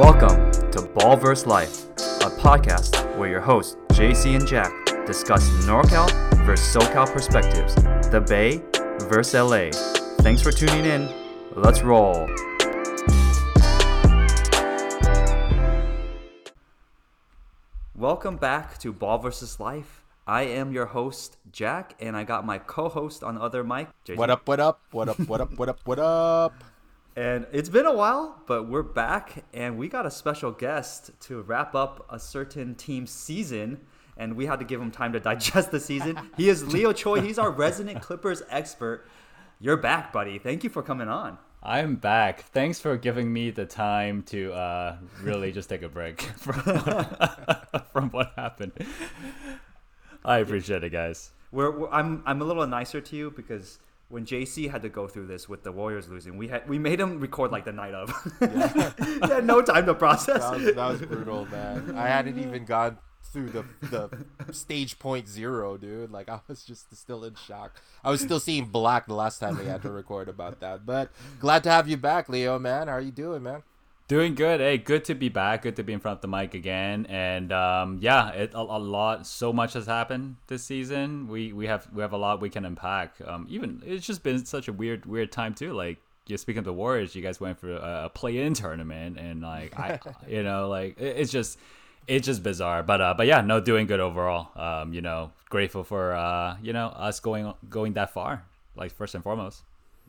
Welcome to Ballverse Life, a podcast where your hosts JC and Jack discuss NorCal versus SoCal perspectives, the Bay versus LA. Thanks for tuning in. Let's roll. Welcome back to Ball versus Life. I am your host Jack, and I got my co-host on the other mic. What up, what up, what up, what up, what up, what up? And it's been a while, but we're back, and we got a special guest to wrap up a certain team's season. And we had to give him time to digest the season. He is Leo Choi. He's our resident Clippers expert. You're back, buddy. Thank you for coming on. I'm back. Thanks for giving me the time to uh, really just take a break from what, from what happened. I appreciate it, guys. We're, we're, I'm I'm a little nicer to you because when JC had to go through this with the Warriors losing, we had we made him record like the night of. Yeah. he had no time to process. That was, that was brutal, man. I hadn't even gone through the the stage point zero, dude. Like I was just still in shock. I was still seeing black the last time we had to record about that. But glad to have you back, Leo. Man, how are you doing, man? Doing good. Hey, good to be back. Good to be in front of the mic again. And um, yeah, it, a, a, lot, so much has happened this season. We we have we have a lot we can unpack. Um, even it's just been such a weird weird time too. Like you're speaking of the Warriors, you guys went for a, a play-in tournament, and like I, you know, like it, it's just it's just bizarre. But uh, but yeah, no, doing good overall. Um, you know, grateful for uh, you know, us going going that far. Like first and foremost.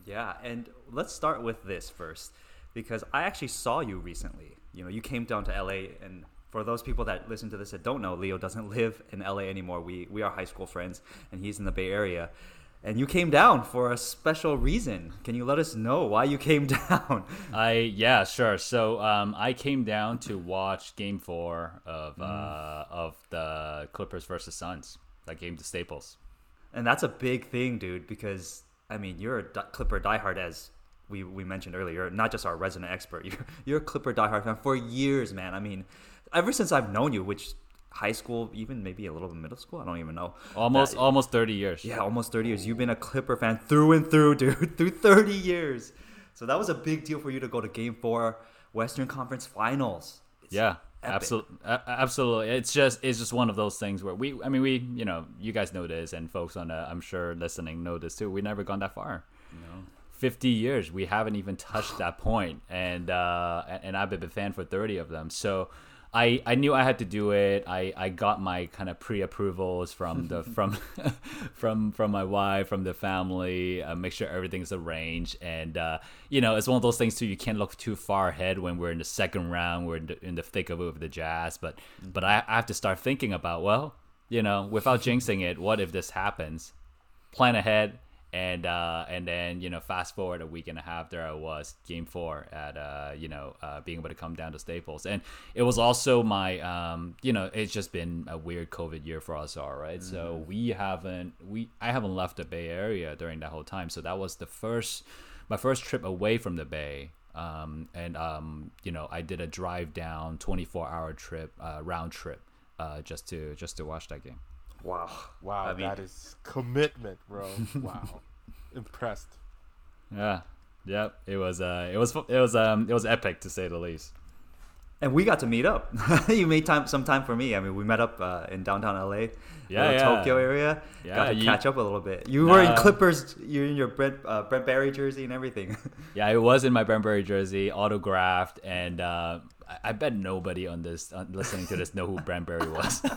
Yeah, and let's start with this first because I actually saw you recently. You know, you came down to LA, and for those people that listen to this that don't know, Leo doesn't live in LA anymore. We we are high school friends, and he's in the Bay Area. And you came down for a special reason. Can you let us know why you came down? I yeah, sure. So um, I came down to watch Game Four of mm. uh, of the Clippers versus Suns. That game to Staples. And that's a big thing, dude. Because I mean, you're a Clipper diehard as we, we mentioned earlier, not just our resident expert. You're you're a Clipper diehard fan for years, man. I mean, ever since I've known you, which high school, even maybe a little bit middle school. I don't even know. Almost, that, almost thirty years. Yeah, almost thirty years. You've been a Clipper fan through and through, dude, through thirty years. So that was a big deal for you to go to Game Four, Western Conference Finals. It's yeah, absolutely, absolutely. It's just, it's just one of those things where we, I mean, we, you know, you guys know this, and folks on, the, I'm sure listening know this too. We never gone that far. No. 50 years we haven't even touched that point and uh, and I've been a fan for 30 of them so I, I knew I had to do it. I, I got my kind of pre-approvals from the from from from my wife, from the family. Uh, make sure everything's arranged, and uh, you know it's one of those things too. You can't look too far ahead when we're in the second round. We're in the, in the thick of it with the Jazz, but mm-hmm. but I, I have to start thinking about well, you know, without jinxing it, what if this happens? Plan ahead and uh, and then you know fast forward a week and a half there I was game four at uh, you know uh, being able to come down to Staples and it was also my um, you know it's just been a weird COVID year for us all right? mm-hmm. so we haven't we I haven't left the Bay Area during that whole time so that was the first my first trip away from the Bay um, and um, you know I did a drive down 24 hour trip uh, round trip uh, just to just to watch that game. Wow. Wow, I mean, that is commitment, bro. wow. Impressed. Yeah. Yep. It was uh it was it was um it was epic to say the least. And we got to meet up. you made time some time for me. I mean, we met up uh, in downtown LA, yeah, yeah. Tokyo area. Yeah, got to you, catch up a little bit. You were in Clippers. You're in your Brent uh, Brent Barry jersey and everything. yeah, I was in my Brent Barry jersey, autographed, and uh, I bet nobody on this uh, listening to this know who Brent was.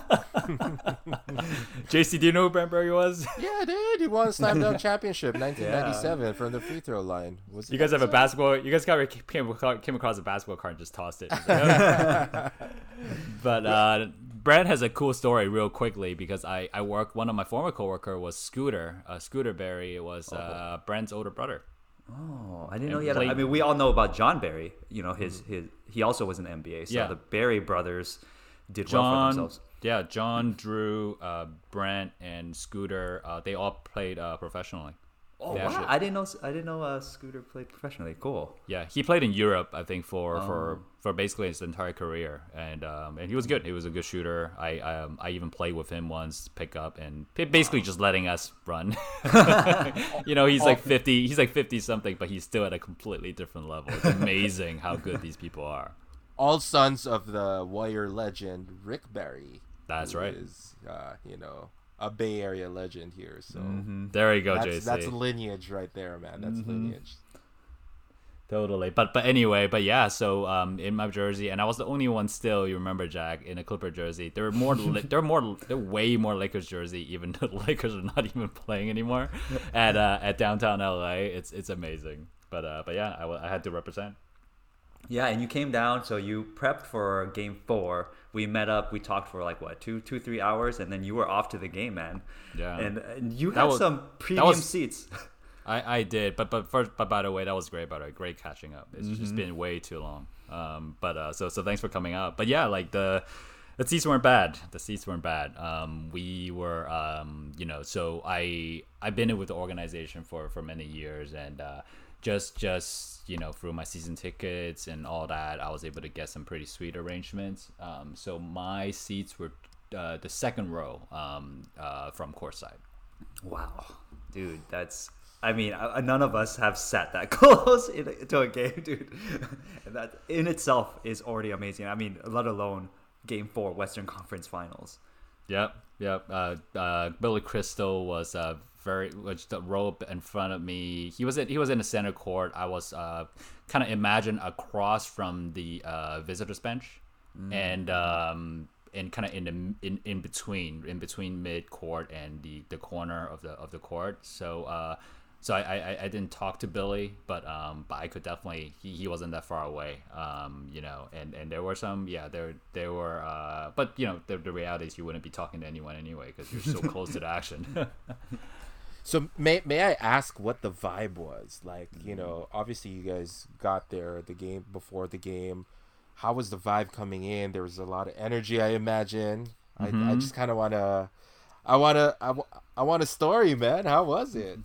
JC, do you know who Brent was? Yeah, I did. He won Slam Dunk Championship 1997 yeah. from the free throw line. Was you guys have a basketball? You guys got came, came across a basketball card and just tossed it. but uh, Brent has a cool story, real quickly, because I I work. One of my former coworker was Scooter. Uh, Scooter Barry was oh. uh, Brent's older brother. Oh, I didn't know he had. I mean, we all know about Jon Barry. You know, his mm-hmm. his he also was an NBA. So yeah. the Barry brothers did John, well for themselves. Yeah, Jon, Drew, uh, Brent, and Scooter. Uh, they all played uh, professionally. Oh wow! I didn't know. I didn't know uh, Scooter played professionally. Cool. Yeah, he played in Europe, I think, for oh. for for basically his entire career, and um, and he was good. He was a good shooter. I I, um, I even played with him once, pick up, and basically just letting us run. you know, he's like fifty. He's like fifty something, but he's still at a completely different level. It's amazing how good these people are. all sons of the Warrior legend Rick Barry. That's right. Is uh, you know a Bay Area legend here. So There you go, that's JC. that's lineage right there, man. That's lineage. Totally, but but anyway, but yeah. So um, in my jersey, and I was the only one still. You remember Jack in a Clipper jersey? There were more. li- there were more. There were way more Lakers jersey, even though the Lakers are not even playing anymore at uh, at downtown LA. It's it's amazing. But uh, but yeah, I, I had to represent. Yeah, and you came down, so you prepped for game four. We met up, we talked for like what two, two, three hours, and then you were off to the game, man. Yeah. and, and you That had was- some premium was- seats. I, I did, but but first, but by the way, that was great. By the way, great catching up. It's just been way too long. Um, but uh, so so thanks for coming out. But yeah, like the the seats weren't bad. The seats weren't bad. Um, we were, um, you know, so I I've been in with the organization for for many years, and uh, just just you know through my season tickets and all that, I was able to get some pretty sweet arrangements. Um, so my seats were uh, the second row um, uh, from courtside. Wow, dude, that's. I mean, uh, none of us have sat that close in to a game, dude. and that in itself is already amazing. I mean, let alone Game Four, Western Conference Finals. Yep, yep. Uh, uh, Billy Crystal was uh, very was the row in front of me. He was in, he was in the center court. I was uh, kind of imagine across from the uh, visitors bench, and um, and kind of in the in, in between in between mid court and the, the corner of the of the court. So. Uh, so I, I, I didn't talk to Billy, but um, but I could definitely he, he wasn't that far away, um, you know, and, and there were some yeah there there were uh, but you know the, the reality is you wouldn't be talking to anyone anyway because you're so close to the action. So may may I ask what the vibe was like? You know, obviously you guys got there the game before the game. How was the vibe coming in? There was a lot of energy, I imagine. I, I just kind of wanna, I wanna, I, I want a story, man. How was it?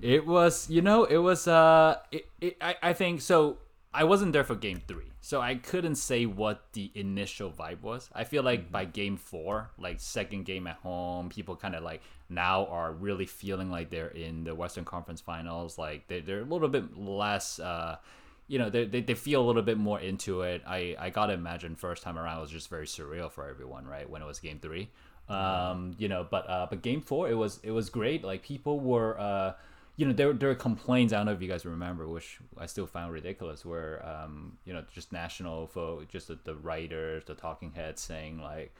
It was, you know, it was. Uh, it, it, I, I think so. I wasn't there for game three, so I couldn't say what the initial vibe was. I feel like by game four, like second game at home, people kind of like now are really feeling like they're in the Western Conference Finals. Like they're, they're a little bit less. Uh, you know, they, they, they feel a little bit more into it. I, I gotta imagine first time around was just very surreal for everyone, right? When it was game three, um, you know, but uh, but game four it was it was great. Like people were, uh, you know, there there were complaints. I don't know if you guys remember, which I still found ridiculous. Where um, you know, just national folk, just the, the writers, the talking heads saying like.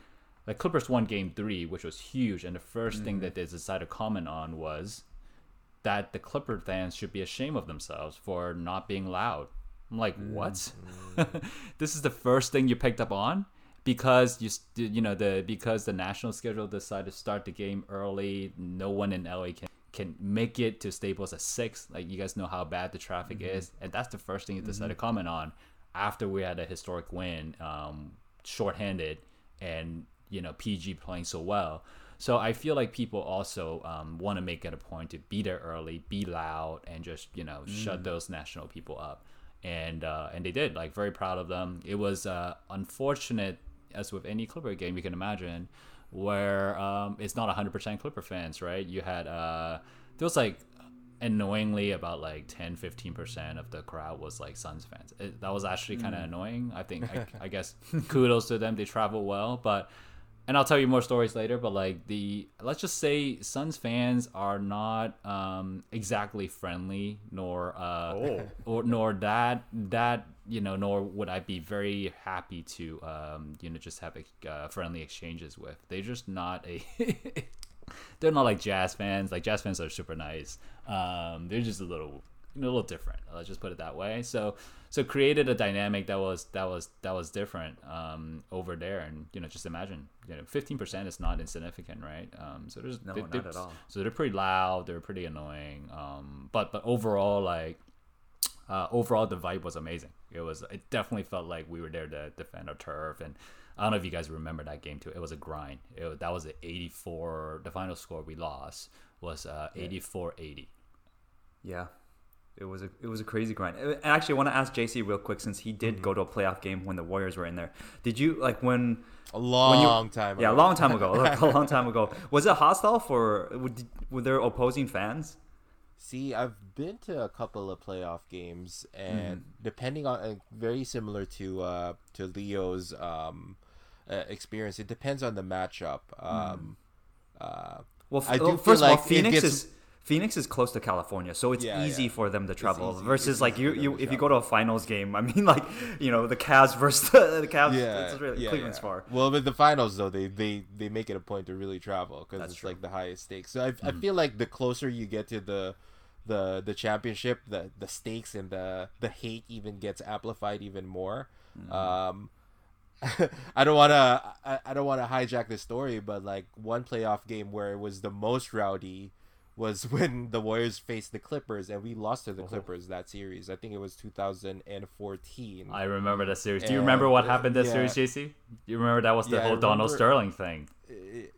Like Clippers won Game Three, which was huge, and the 1st thing that they decided to comment on was that the Clipper fans should be ashamed of themselves for not being loud. I'm like, what? this is the first thing you picked up on because you you know the because the national schedule decided to start the game early. No one in LA can can make it to Staples at six. Like you guys know how bad the traffic is, and that's the first thing you decided to comment on after we had a historic win, um, shorthanded, and you know PG playing so well. So I feel like people also um, want to make it a point to be there early, be loud, and just you know shut those national people up. And uh, and they did. Like very proud of them. It was uh, unfortunate, as with any Clipper game, you can imagine, where um, it's not 100% Clipper fans, right? You had uh, there was like annoyingly about like 10 15% of the crowd was like suns fans. It, that was actually kind of annoying. I think I, I guess kudos to them. They travel well but and I'll tell you more stories later, but like the let's just say Suns fans are not um, exactly friendly, nor uh, Oh. or nor that that you know, nor would I be very happy to um, you know just have uh, friendly exchanges with. They're just not a. they're not like jazz fans. Like jazz fans are super nice. Um, they're just a little a little different. Let's just put it that way. So so created a dynamic that was that was that was different um, over there, and you know just imagine you know fifteen percent is not insignificant, right? Um, so there's No, they- not at all. So they're pretty loud. They're pretty annoying. Um, but but overall, like uh, overall the vibe was amazing. It was it definitely felt like we were there to defend our turf, and I don't know if you guys remember that game too. It was a grind. It, was- that was an 84. The final score we lost was uh, 84-80. Yeah, it was a it was a crazy grind. And actually, I want to ask JC real quick since he did go to a playoff game when the Warriors were in there. Did you like when? A when you- long time. Yeah, a ago. long time ago. like, a long time ago. Was it hostile for? Would, were there opposing fans? See, I've been to a couple of playoff games, and Mm-hmm. depending on uh, very similar to uh, to Leo's um, uh, experience, it depends on the matchup. Um, uh, Well, I f- do well, feel first of all, like Phoenix gets- is Phoenix is close to California, so it's Yeah, easy yeah. for them to travel. versus like you, you if you go to a finals game, I mean, like you know the Cavs versus the, the Cavs. yeah, it's really, yeah, Cleveland's yeah. far. Well, with the finals though, they they they make it a point to really travel because it's true. like the highest stakes. So I, Mm-hmm. I feel like the closer you get to the the the championship, the the stakes and the the hate even gets amplified even more. Mm-hmm. Um, I don't want to I, I don't want to hijack the story, but like one playoff game where it was the most rowdy was when the Warriors faced the Clippers and we lost to the Clippers that series. I think it was 2014. I remember that series. Do you remember what happened that yeah. series, JC? You remember that was the Yeah, whole Donald Sterling thing.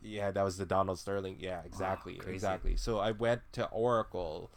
Yeah, that was the Donald Sterling. Yeah, exactly, crazy. exactly. So I went to Oracle,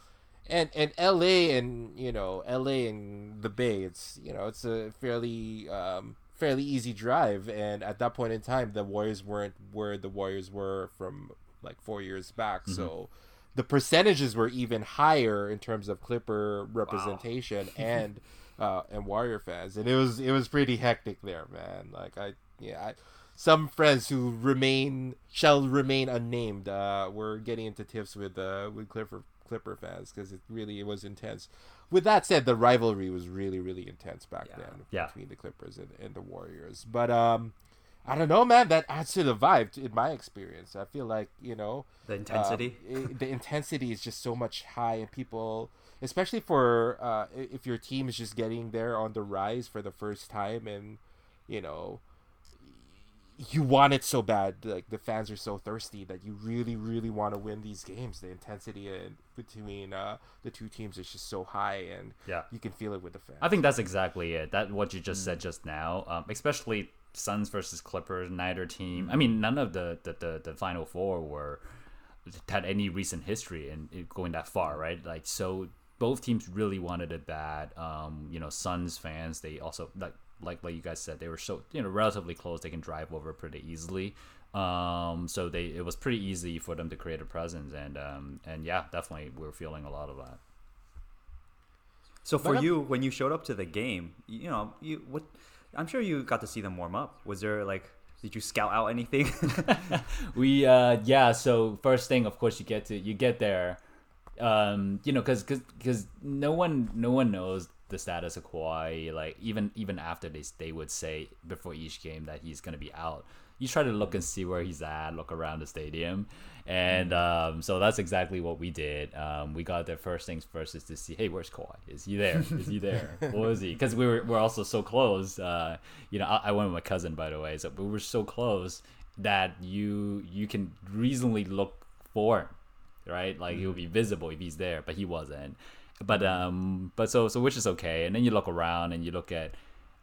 and and L.A. and you know L.A. and the Bay. It's you know it's a fairly um, fairly easy drive, and at that point in time, the Warriors weren't where the Warriors were from like four years back. So the percentages were even higher in terms of Clipper representation and uh, and Warrior fans, and it was it was pretty hectic there, man. Like I yeah. I, some friends who remain shall remain unnamed uh, were getting into tiffs with uh, with Clipper Clipper fans because it really it was intense. With that said, the rivalry was really really intense back Yeah. then Yeah. between the Clippers and, and the Warriors. But um, I don't know, man. That adds to the vibe in my experience. I feel like you know The intensity. um, it- the intensity is just so much high, and people, especially for uh, if your team is just getting there on the rise for the first time, and you know, you want it so bad. Like the fans are so thirsty that you really, really want to win these games. The intensity in between uh, the two teams is just so high, and Yeah. you can feel it with the fans. I think that's exactly it. That what you Mm. just said just now, um, especially Suns versus Clippers. Neither team. I mean, none of the the, the, the final four were had any recent history in, in going that far, right? Like so, both teams really wanted it bad. Um, you know, Suns fans they also like like like you guys said they were so you know relatively close. They can drive over pretty easily. Um, so they it was pretty easy for them to create a presence, and um, and yeah, definitely we we're feeling a lot of that. So for you, when you showed up to the game, you know, you what? I'm sure you got to see them warm up. Was there like, did you scout out anything? we uh yeah so first thing of course you get to you get there um you know because because cuz no one no one knows the status of Kawhi like even even after this they would say before each game that he's gonna be out you try to look and see where he's at look around the stadium and um so that's exactly what we did. Um we got there first things first is to see hey where's Kawhi? Is he there? Is he there? What is he? Because we were we're also so close uh you know I, I went with my cousin by the way so we were so close that you you can reasonably look for him, right? Like he'll be visible if he's there, but he wasn't. But um, but so so which is okay. And then you look around and you look at,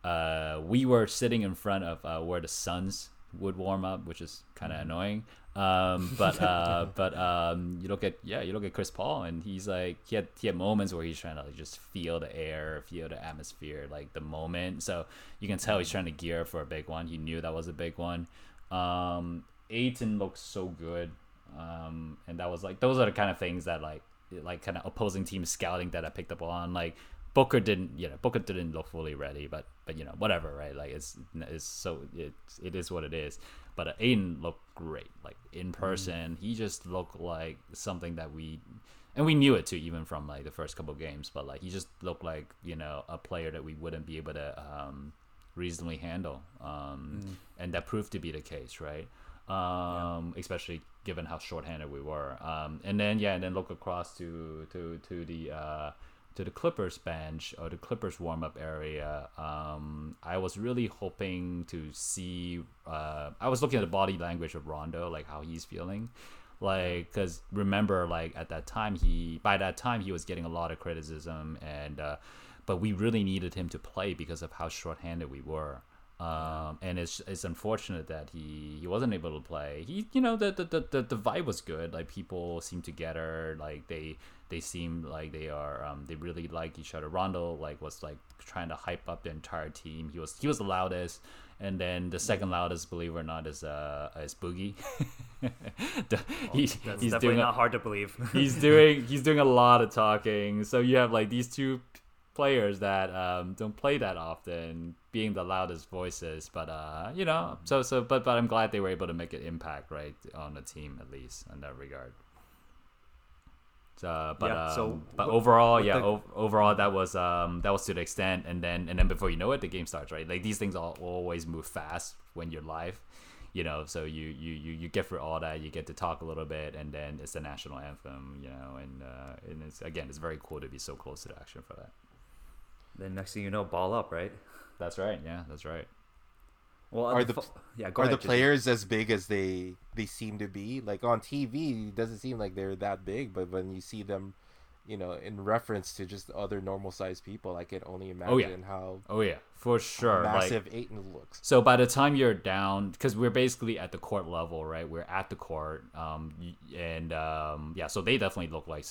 uh, we were sitting in front of uh, where the Suns would warm up, which is kind of annoying. Um, but uh, but um, you look at yeah, you look at Chris Paul, and he's like he had he had moments where he's trying to like just feel the air, feel the atmosphere, like the moment. So you can tell he's trying to gear for a big one. He knew that was a big one. Um, Ayton looks so good, um, and that was like those are the kind of things that like like kind of opposing team scouting that I picked up on. Like Booker didn't, you know, Booker didn't look fully ready, but but you know whatever, right? Like it's it's so it it is what it is. But uh, Ayton looked great, like in person. He just looked like something that we. And we knew it too, even from like the first couple games. But like he just looked like you know a player that we wouldn't be able to um, reasonably handle, um, and that proved to be the case, right? Um, Especially given how shorthanded we were. Um, and then yeah, and then look across to to to the uh, to the Clippers bench or the Clippers warm up area. Um, I was really hoping to see. Uh, I was looking at the body language of Rondo, like how he's feeling like because remember like at that time he by that time he was getting a lot of criticism and uh but we really needed him to play because of how shorthanded we were um and it's it's unfortunate that he he wasn't able to play he you know the the the, the, vibe was good like people seem together like they they seem like they are um they really like each other rondo like was like trying to hype up the entire team he was he was the loudest and then the second loudest, believe it or not, is uh is Boogie. The- he- That's he's definitely doing not hard to believe. he's doing he's doing a lot of talking. So you have like these two players that um, don't play that often, being the loudest voices. But uh, you know, so so but but I'm glad they were able to make an impact right on the team at least in that regard. So, but Yeah, um, so but with- overall, with yeah, the- o- overall that was um that was to the extent, and then and then before you know it, the game starts right. Like these things all always move fast when you're live, you know. So you you you you get through all that, you get to talk a little bit, and then it's the national anthem, you know, and uh, and it's again it's very cool to be so close to the action for that. Then next thing you know, ball up, right? That's right. Yeah, that's right. Well, Are the the- fo- yeah, go Are ahead, the Jesse. players as big as they they seem to be? Like on TV, it doesn't seem like they're that big, but when you see them, you know, in reference to just other normal sized people, I can only imagine Oh, yeah. how Oh yeah, for sure. Like, massive Ayton looks. So by the time you're down, because we're basically at the court level, right? We're at the court, um, and um, yeah, so they definitely look like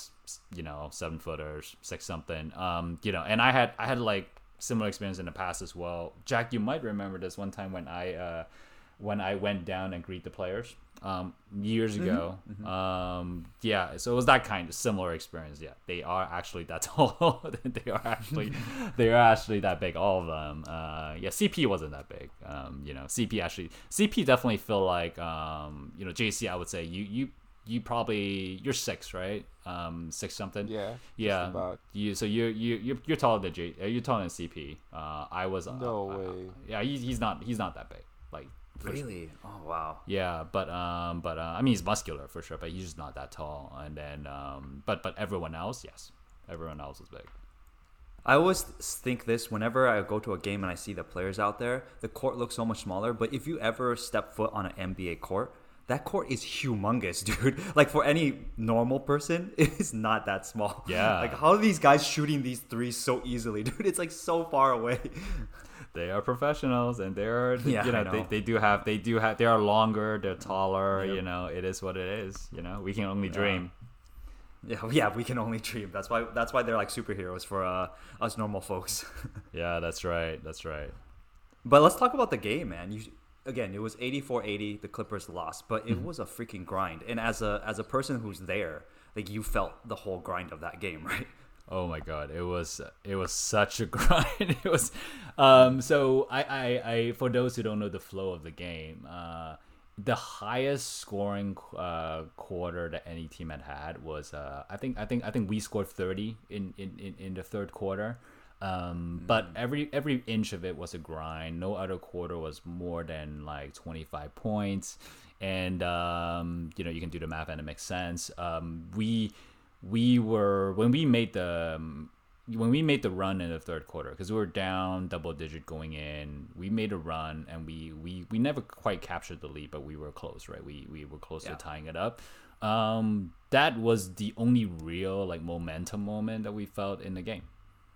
you know seven footers, six something, um, you know. And I had I had like similar experience in the past as well. Jack, you might remember this one time when I uh, when I went down and greet the players um, years ago. Um, yeah, so it was that kind of similar experience. Yeah, they are actually that tall. they are actually they are actually that big. All of them. Uh, yeah, CP wasn't that big. Um, you know, CP actually CP definitely feel like um, you know JC. I would say you you you probably you're six right um six something Yeah, yeah about. you so you you you're, you're taller than J uh, you're taller than CP uh I was uh, No uh, way. yeah he's, he's not he's not that big like. Really? Oh wow. Yeah, but um, but uh, I mean, he's muscular for sure, but he's just not that tall. And then um, but but everyone else, yes, everyone else is big. I always think this whenever I go to a game and I see the players out there, the court looks so much smaller. But if you ever step foot on an NBA court, that court is humongous, dude. Like for any normal person, it is not that small. Yeah. Like how are these guys shooting these threes so easily, dude? It's like so far away. They are professionals, and they're Yeah, you know, I They, they do have they do have they are longer, they're taller. Yep. You know, it is what it is. You know, we can only dream. Yeah, yeah, we can only dream. That's why that's why they're like superheroes for uh, us normal folks. Yeah, that's right. That's right. But let's talk about the game, man. You again, it was 84-80, the Clippers lost, but it was a freaking grind. And as a as a person who's there, like you felt the whole grind of that game, right? Oh my god, it was it was such a grind. it was um so I, I I for those who don't know the flow of the game, uh the highest scoring uh quarter that any team had had was uh I think I think I think we scored 30 in in in, in the third quarter. Um, but every every inch of it was a grind. No other quarter was more than like 25 points, and um, you know you can do the math and it makes sense. Um, we we were when we made the um, when we made the run in the third quarter because we were down double digit going in we made a run and we we we never quite captured the lead but we were close right? We we were close Yeah. to tying it up. Um that was the only real like momentum moment that we felt in the game.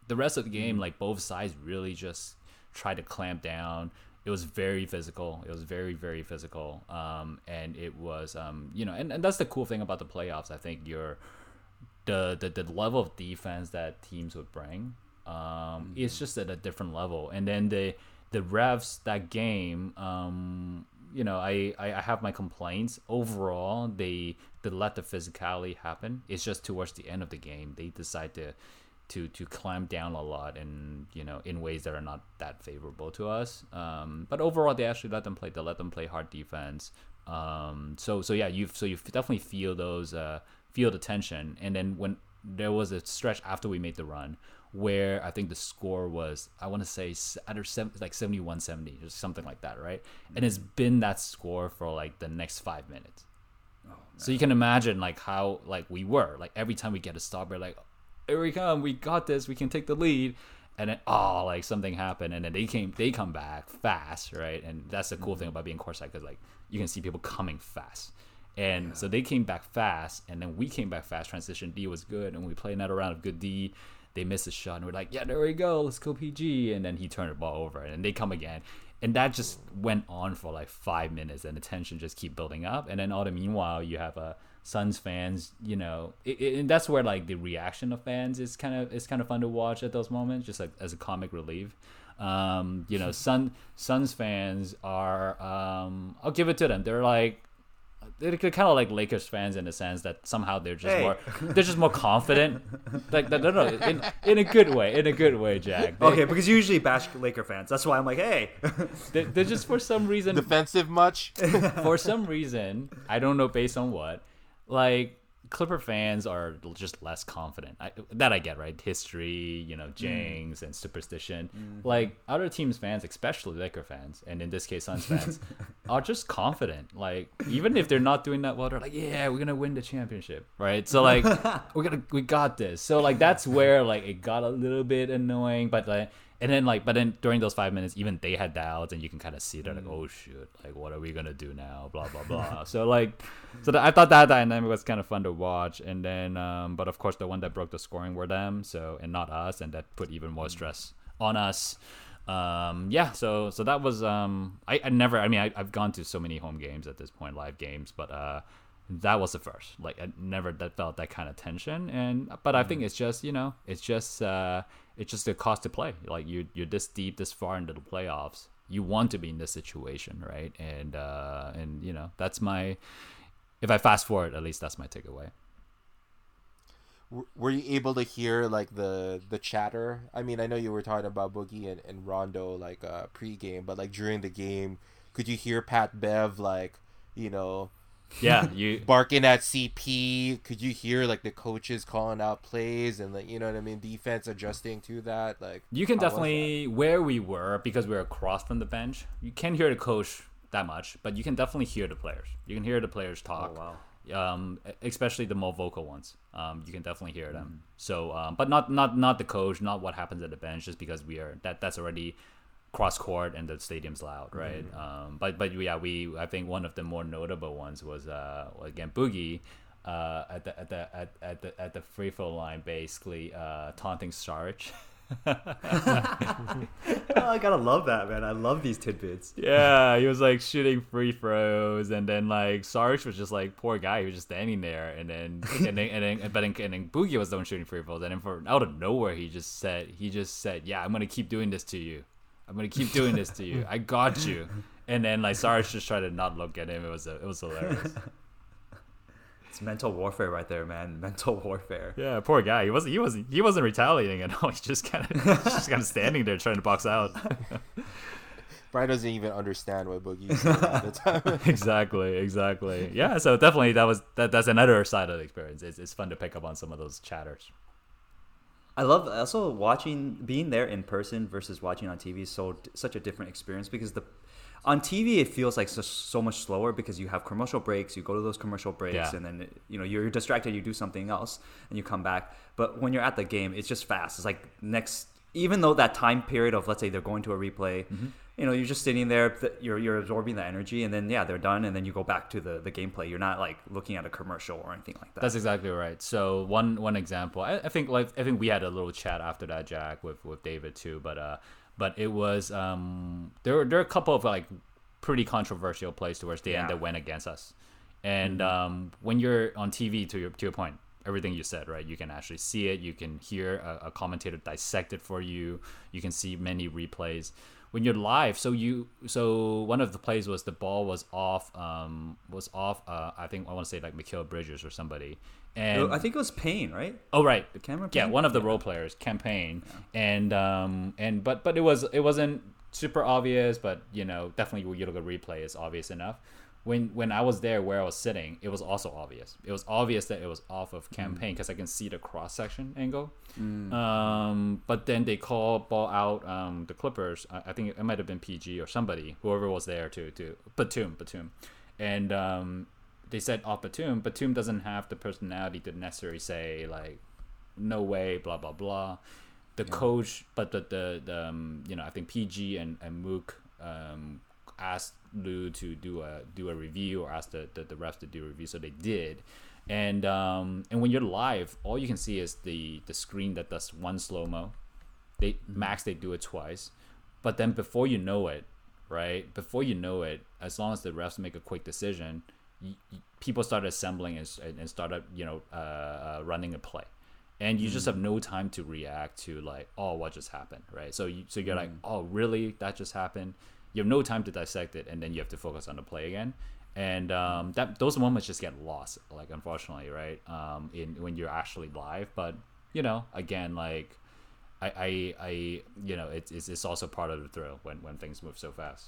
The rest of the game like both sides really just tried to clamp down. It was very physical. It was very very physical. Um and it was um you know and, and that's the cool thing about the playoffs. I think you're the, the the level of defense that teams would bring um it's just at a different level. And then the the refs that game um you know I, I i have my complaints. Overall they they let the physicality happen. It's just towards the end of the game they decide to to to clamp down a lot and you know in ways that are not that favorable to us. Um but overall they actually let them play. They let them play hard defense. Um so so yeah you so you definitely feel those uh feel attention. and then when there was a stretch after we made the run where I think the score was I want to say either seven, like 71 70 or something like that right? And it's been that score for like the next five minutes. Oh, so you can imagine like how like we were. Like every time we get a stop we're like here we come we got this we can take the lead. And then oh like something happened and then they came they come back fast right? And that's the cool mm-hmm. thing about being courtside because like you can see people coming fast and so they came back fast and then we came back fast transition D was good and we played another round of good D they missed a shot and we're like yeah there we go let's go PG and then he turned the ball over and they come again and that just went on for like five minutes and the tension just keep building up and then all the meanwhile you have a Suns fans, you know, it, it, and that's where like the reaction of fans is kind of is kind of fun to watch at those moments, just like as a comic relief. Um, you know, Sun Suns fans are. Um, I'll give it to them. They're like they're kind of like Lakers fans in the sense that somehow they're just Hey. more they're just more confident. like no, no, no, in, in a good way, in a good way, Jack. They, Okay, because you usually bash Laker fans. That's why I'm like, hey. they, they're just for some reason Defensive much? for some reason, I don't know based on what, like Clipper fans are just less confident. I, that I get, right? History, you know, mm. jinx and superstition. Like other teams' fans, especially Laker fans, and in this case, Suns fans, are just confident. Like even if they're not doing that well, they're like, "Yeah, we're gonna win the championship," right? So like, we're gonna we got this. So like that's where like it got a little bit annoying, but like. And then like, but then during those five minutes, even they had doubts, and you can kind of see they're like, "Oh shoot, like what are we gonna do now?" Blah blah blah. so like, so that, I thought that dynamic was kind of fun to watch. And then, um, but of course, the one that broke the scoring were them, so and not us, and that put even more stress on us. Um, yeah, so so that was um, I, I never, I mean, I, I've gone to so many home games at this point, live games, but uh, that was the first. Like I never that felt that kind of tension, and but I think it's just you know, it's just uh, it's just the cost to play. Like you you're this deep, this far into the playoffs. You want to be in this situation, right? And uh, and you know, that's my. If I fast forward, at least that's my takeaway. Were you able to hear like the the chatter? I mean, I know you were talking about Boogie and, and Rondo like uh pregame, but like during the game, could you hear Pat Bev like, you know, Yeah, you barking at CP? Could you hear like the coaches calling out plays and like you know what I mean, defense adjusting to that? Like You can definitely where we were because we were across from the bench. You can't hear the coach that much, but you can definitely hear the players. You can hear the players talk. wow. Um, especially the more vocal ones. Um, you can definitely hear them. So, um, but not not not the coach, not what happens at the bench, just because we are that that's already cross court and the stadium's loud, right? Mm-hmm. Um, but but yeah, we I think one of the more notable ones was uh again Boogie. Uh, at the at the at, at the at the free throw line, basically uh, taunting Sarge. Oh, I gotta love that, man. I love these tidbits. Yeah, he was like shooting free throws, and then like Sarge was just like poor guy, he was just standing there, and then and then and then but then, and then Boogie was the one shooting free throws, and then for out of nowhere he just said he just said, "Yeah, I'm gonna keep doing this to you. I'm gonna keep doing this to you. I got you." And then like Sarge just tried to not look at him. It was it was hilarious. It's mental warfare right there, man. Mental warfare. Yeah, poor guy. He wasn't he wasn't he wasn't retaliating at all. He's just kind of just kind of standing there trying to box out. Brian doesn't even understand what Boogie's saying at the time. exactly, exactly. Yeah, so definitely that was that. That's another side of the experience. It's, it's fun to pick up on some of those chatters. I love also watching being there in person versus watching on TV is so such a different experience because the on TV it feels like so, so much slower because you have commercial breaks, you go to those commercial breaks Yeah. and then you know you're distracted, you do something else and you come back. But when you're at the game, it's just fast. It's like next even though that time period of let's say they're going to a replay, mm-hmm. You know, you're just sitting there, you're you're absorbing the energy and then yeah, they're done and then you go back to the the gameplay. You're not like looking at a commercial or anything like that. That's exactly right. So one one example, I, I think like I think we had a little chat after that, Jack, with with David too. But uh, but it was um there were there are a couple of like pretty controversial plays towards the end that went against us. And um, when you're on TV, to your to your point, everything you said, right? You can actually see it. You can hear a, a commentator dissect it for you. You can see many replays. When you're live, so you so one of the plays was the ball was off, um, was off. Uh, I think I want to say like Mikal Bridges or somebody. And I think it was Payne, right? Oh right, The camera Yeah, one of the role players, Cam Payne, and um and but but it was it wasn't super obvious, but you know definitely when you look at replay, it's obvious enough. When when I was there where I was sitting, it was also obvious. It was obvious that it was off of Cam Payne because I can see the cross section angle. Um, but then they call ball out um, the Clippers. I, I think it might have been PG or somebody, whoever was there to to Batum Batum, and um, they said off Batum. Batum doesn't have the personality to necessarily say like no way, blah blah blah. The coach, but the the, the um, you know I think PG and and Mook um, asked Lue to do a do a review or asked the, the, the refs to do a review, so they did. And um, and when you're live, all you can see is the the screen that does one slow mo. They max they do it twice, but then before you know it, right? Before you know it, as long as the refs make a quick decision, y y people start assembling and, and started you know uh, uh, running a play and you just have no time to react to like oh what just happened right so you so you're like oh really that just happened you have no time to dissect it and then you have to focus on the play again. And um, that those moments just get lost like unfortunately right? Um, in when you're actually live. But you know again like I, I, I you know it's, it's also part of the thrill when, when things move so fast.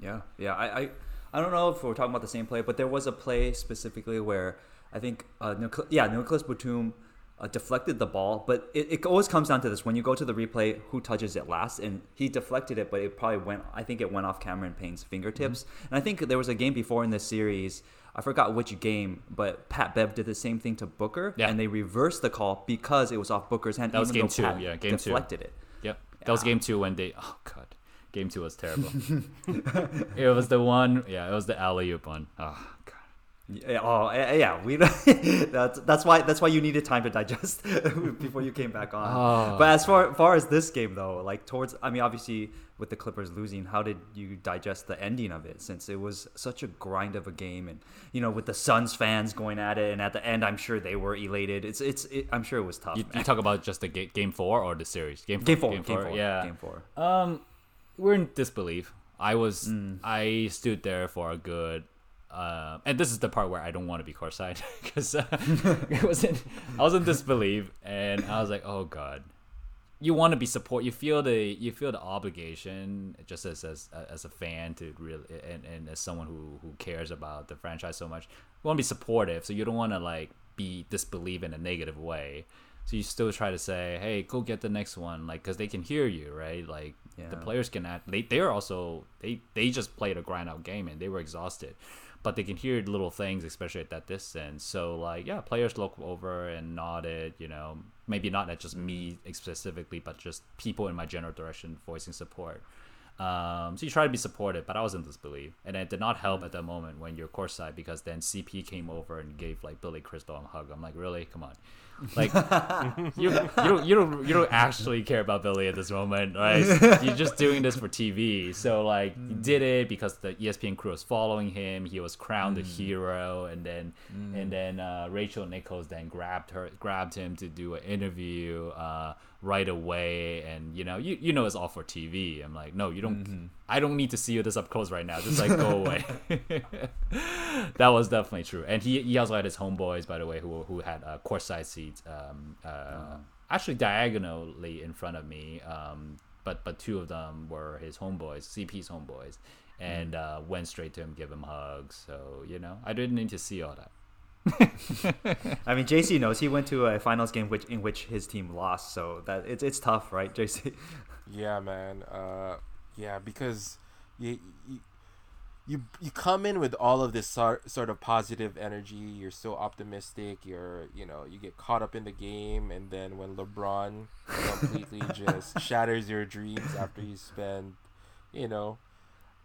Yeah, yeah. I, I, I don't know if we're talking about the same play, but there was a play specifically where I think, uh, yeah, Nicholas Batum uh, deflected the ball, but it, it always comes down to this: when you go to the replay, who touches it last? And he deflected it, but it probably went. I think it went off Cameron Payne's fingertips. And I think there was a game before in this series. I forgot which game, but Pat Bev did the same thing to Booker, Yeah. and they reversed the call because it was off Booker's hand. That was game two, Pat yeah, game two. deflected it. Yep. That was game two when they. Oh god, game two was terrible. it was the one. Yeah, it was the alley oop one. Oh god. Yeah, oh eh, yeah, we that's that's why that's why you needed time to digest before you came back on. Oh. But as far far as this game though, like towards I mean obviously with the Clippers losing, how did you digest the ending of it since it was such a grind of a game and you know with the Suns fans going at it and at the end I'm sure they were elated. It's it's it, I'm sure it was tough. You, you talk about just the ga- game four or the series? Game four. game four, game four, Yeah. game four. Um, we're in disbelief. I was, Mm. I stood there for a good, uh, and this is the part where I don't want to be courtside because uh, it was in, I was in disbelief, and I was like, oh god, you want to be support. You feel the, you feel the obligation just as as as a fan to really, and, and as someone who who cares about the franchise so much, you want to be supportive. So you don't want to like be disbelieve in a negative way. So you still try to say, "Hey, go get the next one," like because they can hear you, right? Like the players can act. They they're also they they just played a grind out game and they were exhausted, but they can hear little things, especially at that distance. So like yeah, players look over and nod nodded. You know, maybe not at just me specifically, but just people in my general direction voicing support. Um, so you try to be supportive, but I was in disbelief, and it did not help at that moment when you're courtside because then CP came over and gave like Billy Crystal a hug. I'm like, really? Come on, like you, you don't you don't you don't actually care about Billy at this moment, right? You're just doing this for TV. So like he did it because the ESPN crew was following him. He was crowned a hero, and then and then uh, Rachel Nichols then grabbed her grabbed him to do an interview uh, right away, and you know you you know it's all for TV. I'm like, no, you don't. I don't need to see you this up close right now. Just like go away. that was definitely true, and he he also had his homeboys, by the way, who who had uh, courtside seats, um, uh, actually diagonally in front of me. Um, but but two of them were his homeboys, CP's homeboys, and uh, went straight to him, give him hugs. So you know, I didn't need to see all that. I mean JC knows he went to a finals game which in which his team lost, so that it's it's tough, right, JC? Yeah, man. Uh, yeah, because you, you you you come in with all of this sort sort of positive energy. You're so optimistic. You're you know you get caught up in the game, and then when LeBron completely just shatters your dreams after you spend, you know,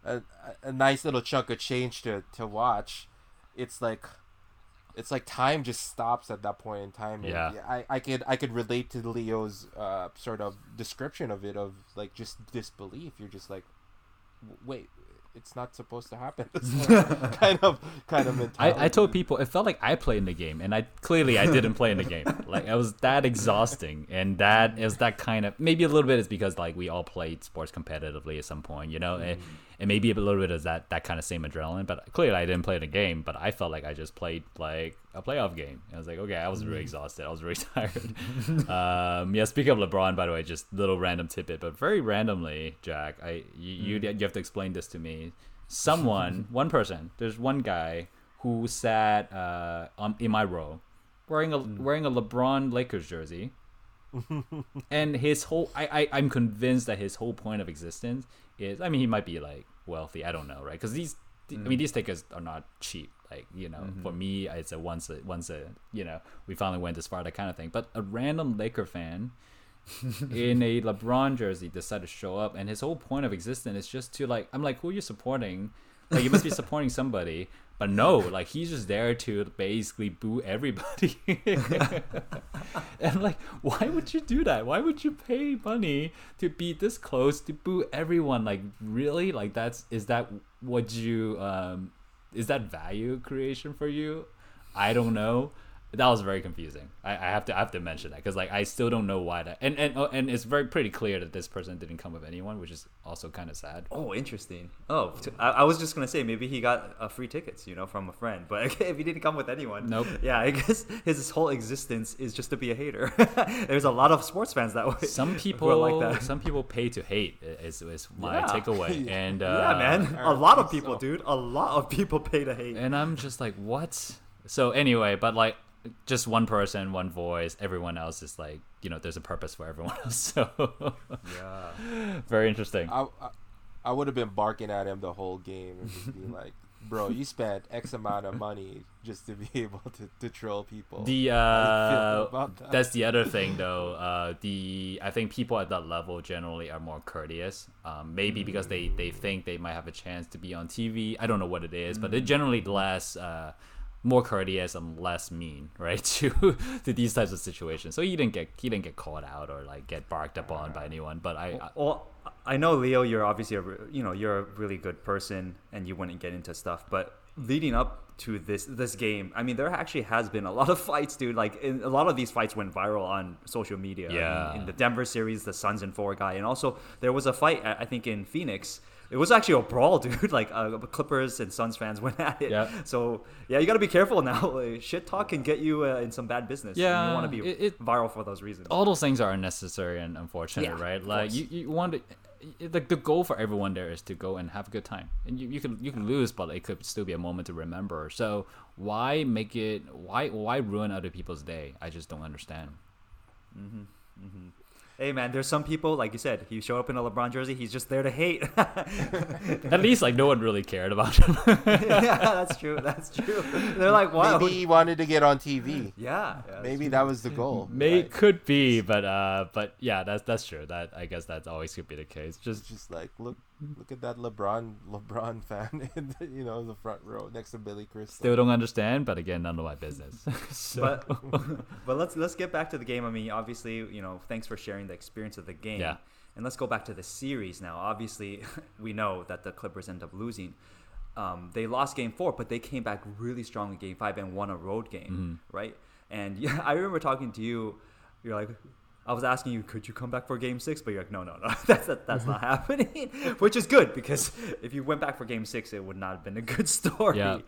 a, a a nice little chunk of change to to watch, it's like. It's like time just stops at that point in time. and Yeah. I, I could I could relate to Leo's uh, sort of description of it of like just disbelief. You're just like, wait, it's not supposed to happen. Kind of kind of mentality. I, I told people it felt like I played in the game, and I clearly I didn't play in the game. Like it was that exhausting, and that is that kind of maybe a little bit is because like we all played sports competitively at some point, you know, and, and maybe a little bit is that that kind of same adrenaline. But clearly I didn't play the game, but I felt like I just played like a playoff game. I was like, okay, I was really exhausted. I was really tired. um, yeah. Speaking of LeBron, by the way, just little random tidbit, but very randomly, Jack, I you you, you have to explain this to me. Someone, one person, there's one guy who sat uh, on in my row, wearing a wearing a LeBron Lakers jersey, and his whole I, I I'm convinced that his whole point of existence is I mean he might be like wealthy. I don't know right? Because these I mean mm. these tickets are not cheap. Like you know for mm-hmm. me it's a once a once a you know we finally went this far that kind of thing. But a random Laker fan in a LeBron jersey decided to show up and his whole point of existence is just to like I'm like who are you supporting? Like you must be supporting somebody but no like he's just there to basically boo everybody. And like why would you do that? Why would you pay money to be this close to boo everyone? Like really? Like that's is that what you um is that value creation for you? I don't know that was very confusing. I, I have to I have to mention that because like I still don't know why that and and oh, and it's very pretty clear that this person didn't come with anyone, which is also kind of sad. Oh, interesting. Oh, t- I, I was just gonna say maybe he got uh, free tickets, you know, from a friend. But if he didn't come with anyone, Nope. Yeah, I guess his whole existence is just to be a hater. There's a lot of sports fans that way. Some who are people like that. some people pay to hate is is my Yeah. takeaway, and uh, yeah, man. I A lot of people, so. dude. A lot of people pay to hate. and I'm just like, what? So anyway, but like, just one person, one voice. Everyone else is like, you know, there's a purpose for everyone else. So Yeah. very interesting. I, I, I would have been barking at him the whole game and just being like, "Bro, you spent X amount of money just to be able to, to troll people." The How do you feel uh, that? that's the other thing though. Uh, the I think people at that level generally are more courteous. Um, maybe because they they think they might have a chance to be on TV. I don't know what it is, but they're generally less. Uh, more courteous and less mean, right? To to these types of situations. So he didn't get he didn't get called out or like get barked upon uh, by anyone. But I, I Well, I know Leo. You're obviously a you know you're a really good person, and you wouldn't get into stuff. But leading up to this this game, I mean, there actually has been a lot of fights, dude. Like in, a lot of these fights went viral on social media. I mean, Yeah. in the Denver series, the Suns and four guy, and also there was a fight I think in Phoenix. It was actually a brawl, dude. Like uh, Clippers and Suns fans went at it. Yeah. So yeah, you got to be careful now. Like, shit talk can get you uh, in some bad business. Yeah, you want to be it- it- viral for those reasons. all those things are unnecessary and unfortunate, Yeah, right? Like you, you want to, like the goal for everyone there is to go and have a good time, and you, you can you can lose, but it could still be a moment to remember. So why make it? Why why ruin other people's day? I just don't understand. Hey man, there's some people like you said. He showed up in a LeBron jersey. He's just there to hate. At least like no one really cared about him. yeah, that's true. That's true. They're like, wow. Maybe he wanted to get on TV. Yeah. yeah Maybe that was the goal. May right? could be, but uh, but yeah, that's that's true. That I guess that's always could be the case. Just just like look, look at that LeBron LeBron fan in the, you know the front row next to Billy Crystal. still don't understand, but again, none of my business. so, But but let's let's get back to the game. I mean, obviously, you know, thanks for sharing the experience of the game. Yeah. And let's go back to the series now. Obviously, we know that the Clippers end up losing. Um, they lost game four, but they came back really strong in game five and won a road game, right? And yeah, I remember talking to you. You're like, I was asking you, could you come back for game six? But you're like, no, no, no, that's that's not happening. Which is good because if you went back for game six, it would not have been a good story. Yeah.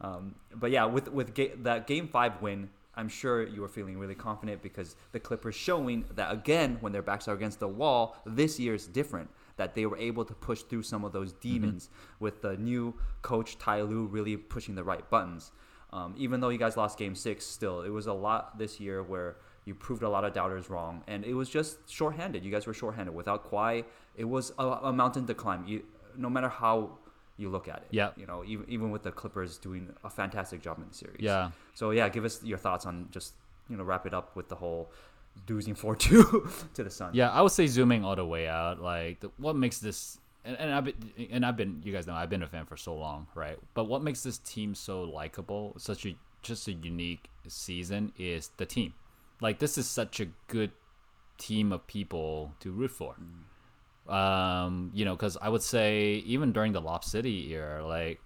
Um, but yeah, with with ga- that game five win, I'm sure you were feeling really confident because the Clippers showing that again when their backs are against the wall, this year is different. That they were able to push through some of those demons with the new coach Ty Lue really pushing the right buttons. Um, even though you guys lost Game Six, still it was a lot this year where you proved a lot of doubters wrong, and it was just shorthanded. You guys were shorthanded without Kawhi. It was a, a mountain to climb. You, no matter how you look at it. Yeah. You know, even even with the Clippers doing a fantastic job in the series. Yeah. So yeah, give us your thoughts on just you know wrap it up with the whole losing four two to the Sun. Yeah, I would say zooming all the way out. Like, the, what makes this and, and I've been and I've been you guys know I've been a fan for so long, right? But what makes this team so likable, such a just a unique season, is the team. Like, this is such a good team of people to root for. Um, you know, because I would say even during the Lob City era, like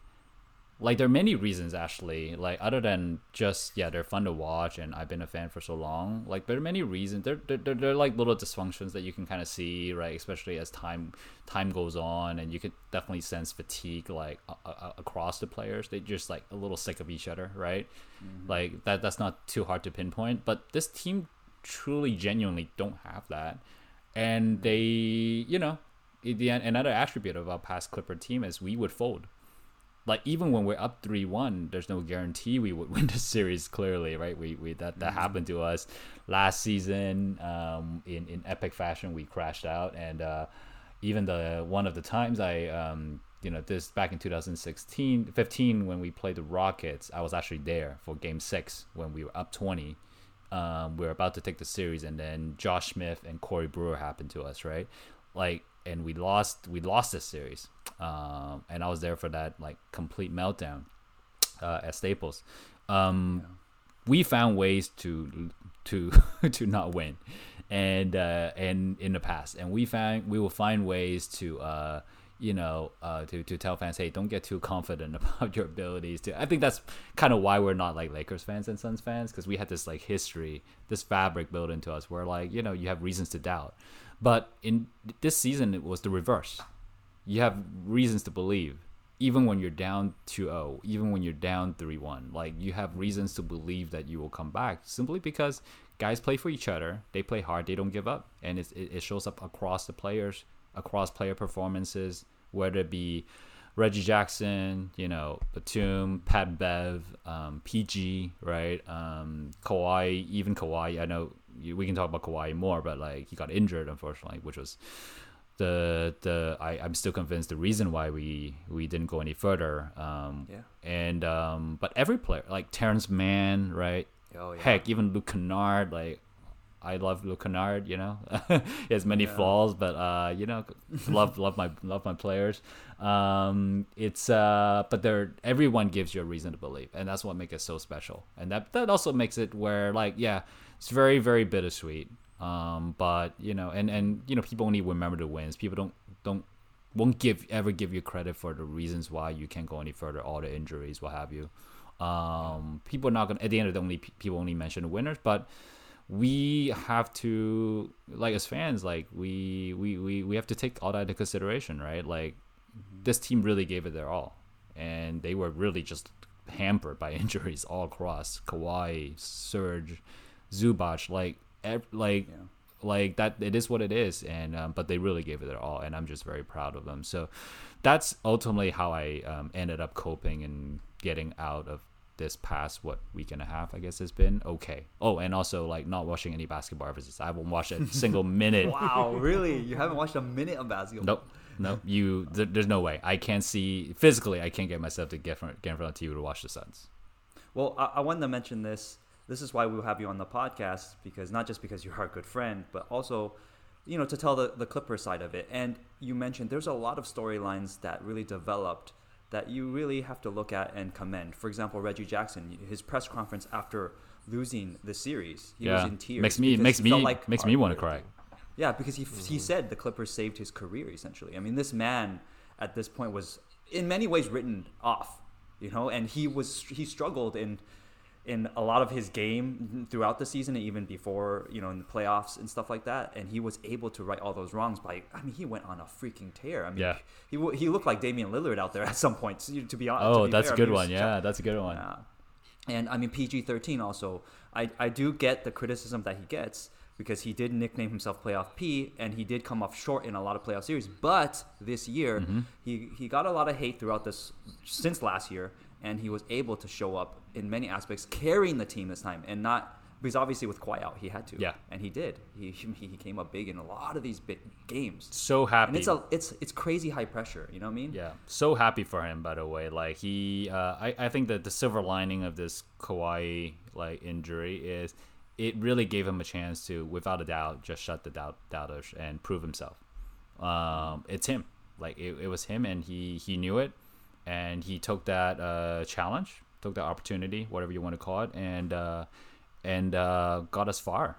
like there are many reasons actually. Like other than just yeah they're fun to watch and i've been a fan for so long like there are many reasons. They're they're, they're, like little dysfunctions that you can kind of see right especially as time time goes on and you could definitely sense fatigue like across the players. They just like a little sick of each other right? Mm-hmm. Like that that's not too hard to pinpoint but this team truly genuinely don't have that. And mm-hmm. they you know the another attribute of our past clipper team is we would fold like even when we're up three one, there's no guarantee we would win the series. Clearly, right? We we that that happened to us last season. Um, in in epic fashion, we crashed out, and uh, even the one of the times I um you know this back in 2016 15 when we played the Rockets, I was actually there for Game Six when we were up twenty. Um, we were about to take the series, and then Josh Smith and Corey Brewer happened to us, right? Like, and we lost. We lost this series, um, and I was there for that like complete meltdown uh, at Staples. Um, We found ways to to to not win, and uh, and in the past, and we found we will find ways to uh, you know, uh, to to tell fans, hey, don't get too confident about your abilities. To I think that's kind of why we're not like Lakers fans and Suns fans because we had this like history, this fabric built into us where like you know you have reasons to doubt, but in this season it was the reverse. You have reasons to believe even when you're down 2-0 even when you're down 3-1 like you have reasons to believe that you will come back simply because guys play for each other. They play hard. They don't give up. And it, it shows up across the players across player performances whether it be reggie jackson you know batum pat bev um, pg right? Um, Kawhi, even Kawhi. i know we can talk about Kawhi more but like he got injured unfortunately which was the the I, I'm still convinced the reason why we we didn't go any further. Um, Yeah. And um, but every player like Terance Mann, right? Oh, yeah. Heck, even Luke Kennard, like I love Luke Kennard. You know, he has many Yeah. flaws, but uh, you know, love love my love my players. Um, it's uh, but there everyone gives you a reason to believe, and that's what makes it so special. And that that also makes it where like yeah, it's very very bittersweet. Um, but you know, and and you know, people only remember the wins. People don't don't won't give ever give you credit for the reasons why you can't go any further, all the injuries, what have you. Um, people are not gonna at the end of the only people only mention the winners, but we have to like as fans, like we we we, we have to take all that into consideration, right? Like this team really gave it their all, and they were really just hampered by injuries all across. Kawhi, Serge, Zubac, like ev- like Yeah. like that it is what it is and um, but they really gave it their all and i'm just very proud of them. So that's ultimately how i um, ended up coping and getting out of this past what week and a half i guess has been? Okay. Oh and also like not watching any basketball ever since i haven't watched a single minute. Wow, really? You haven't watched a minute of basketball? nope. Nope. You there, there's no way. I can't see physically i can't get myself to get, front, get in front of tv to watch the suns. Well, I, I wanted to mention this. This is why we will have you on the podcast because not just because you're our good friend, but also, you know, to tell the the Clippers side of it. And you mentioned there's a lot of storylines that really developed that you really have to look at and commend. For example, Reggie Jackson, his press conference after losing the series, he was yeah in tears. makes me makes me like makes me want to cry Yeah, because he, he mm-hmm. said the Clippers saved his career essentially. I mean, this man at this point was in many ways written off, you know, and he was he struggled in in a lot of his game throughout the season and even before, you know, in the playoffs and stuff like that, and he was able to right all those wrongs by I mean, he went on a freaking tear. I mean, Yeah. he, he looked like Damian Lillard out there at some points, to be honest. oh be that's fair. a I good mean, one yeah that's a good one yeah. And I mean PG thirteen also. I, I do get the criticism that he gets because he did nickname himself Playoff P and he did come up short in a lot of playoff series. But this year Mm-hmm. he, he got a lot of hate throughout this since last year and he was able to show up in many aspects carrying the team this time and not because obviously with Kawhi out he had to. Yeah. And he did. He he came up big in a lot of these big games. so happy And it's a it's it's crazy high pressure, you know what I mean? Yeah, so happy for him. By the way, like he, uh, I, I think that the silver lining of this Kawhi like injury is it really gave him a chance to, without a doubt, just shut the doubt doubters and prove himself. Um, it's him. Like it, it was him, and he he knew it, and he took that uh, challenge, took that opportunity, whatever you want to call it, and. Uh, and uh, got us far.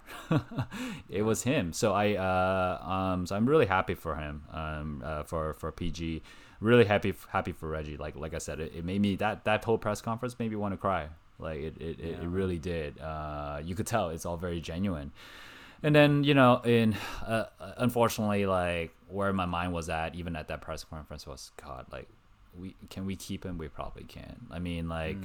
it was him. So I, uh, um, so I'm really happy for him. Um, uh, for for PG, really happy happy for Reggie. Like like I said, it, it made me that that whole press conference made me want to cry. Like it it, it, it really did. Uh, you could tell it's all very genuine. And then you know, in uh, unfortunately, like where my mind was at, even at that press conference, was God, like we can we keep him? We probably can. I mean, like,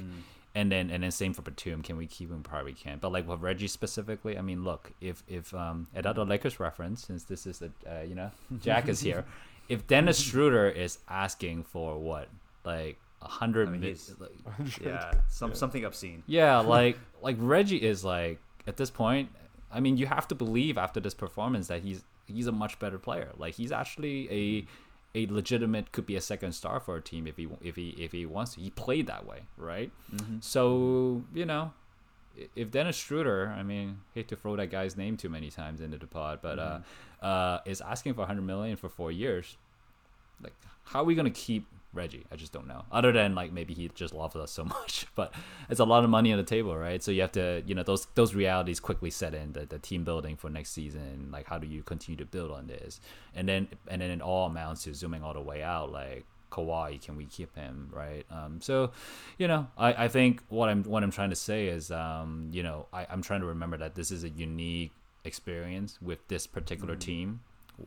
and then and then same for Batum. Can we keep him? Probably can. But like with Reggie specifically, I mean, look, if if um another Lakers reference, since this is a uh, you know Jack is here, if Dennis Schroeder is asking for what like a hundred, I mean, mi- like, Yeah. Some something obscene. yeah, like like Reggie is like at this point. I mean, you have to believe after this performance that he's he's a much better player. Like he's actually a a legitimate could be a second star for a team if he if he if he wants to. He played that way, right? So you know, if Dennis Schroeder, I mean, hate to throw that guy's name too many times into the pod, but uh, uh, is asking for 100 million for four years. like how are we gonna keep Reggie? I just don't know. Other than like maybe he just loves us so much, but it's a lot of money on the table, right? So you have to, you know, those those realities quickly set in. The, the team building for next season, like how do you continue to build on this, and then and then it all amounts to zooming all the way out, like Kawhi, can we keep him, right? Um, so, you know, I, I think what I'm what I'm trying to say is, um, you know, I, I'm trying to remember that this is a unique experience with this particular mm-hmm. team.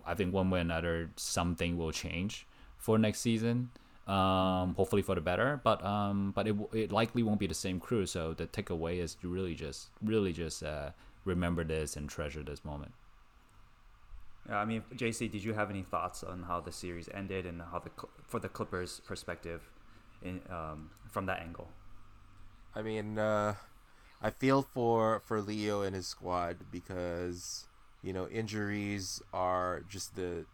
I think one way or another, something will change for next season. Um, hopefully for the better, but um, but it, it likely won't be the same crew. So the takeaway is to really just really just uh, remember this and treasure this moment. Yeah, I mean, JC, did you have any thoughts on how the series ended and how the for the Clippers' perspective, in um, from that angle? I mean, uh, I feel for for Leo and his squad because you know injuries are just the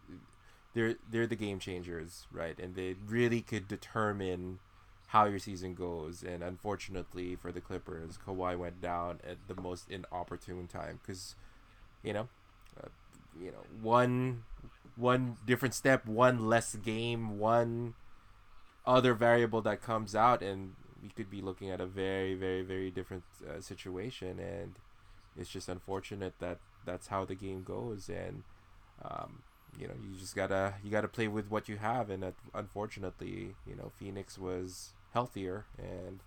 they're they're the game changers, right? And they really could determine how your season goes. And unfortunately for the Clippers, Kawhi went down at the most inopportune time because, you know, uh, you know one one different step, one less game, one other variable that comes out, and we could be looking at a very very very different uh, situation. And it's just unfortunate that that's how the game goes. And um, you know you just gotta you gotta play with what you have. And unfortunately you know phoenix was healthier and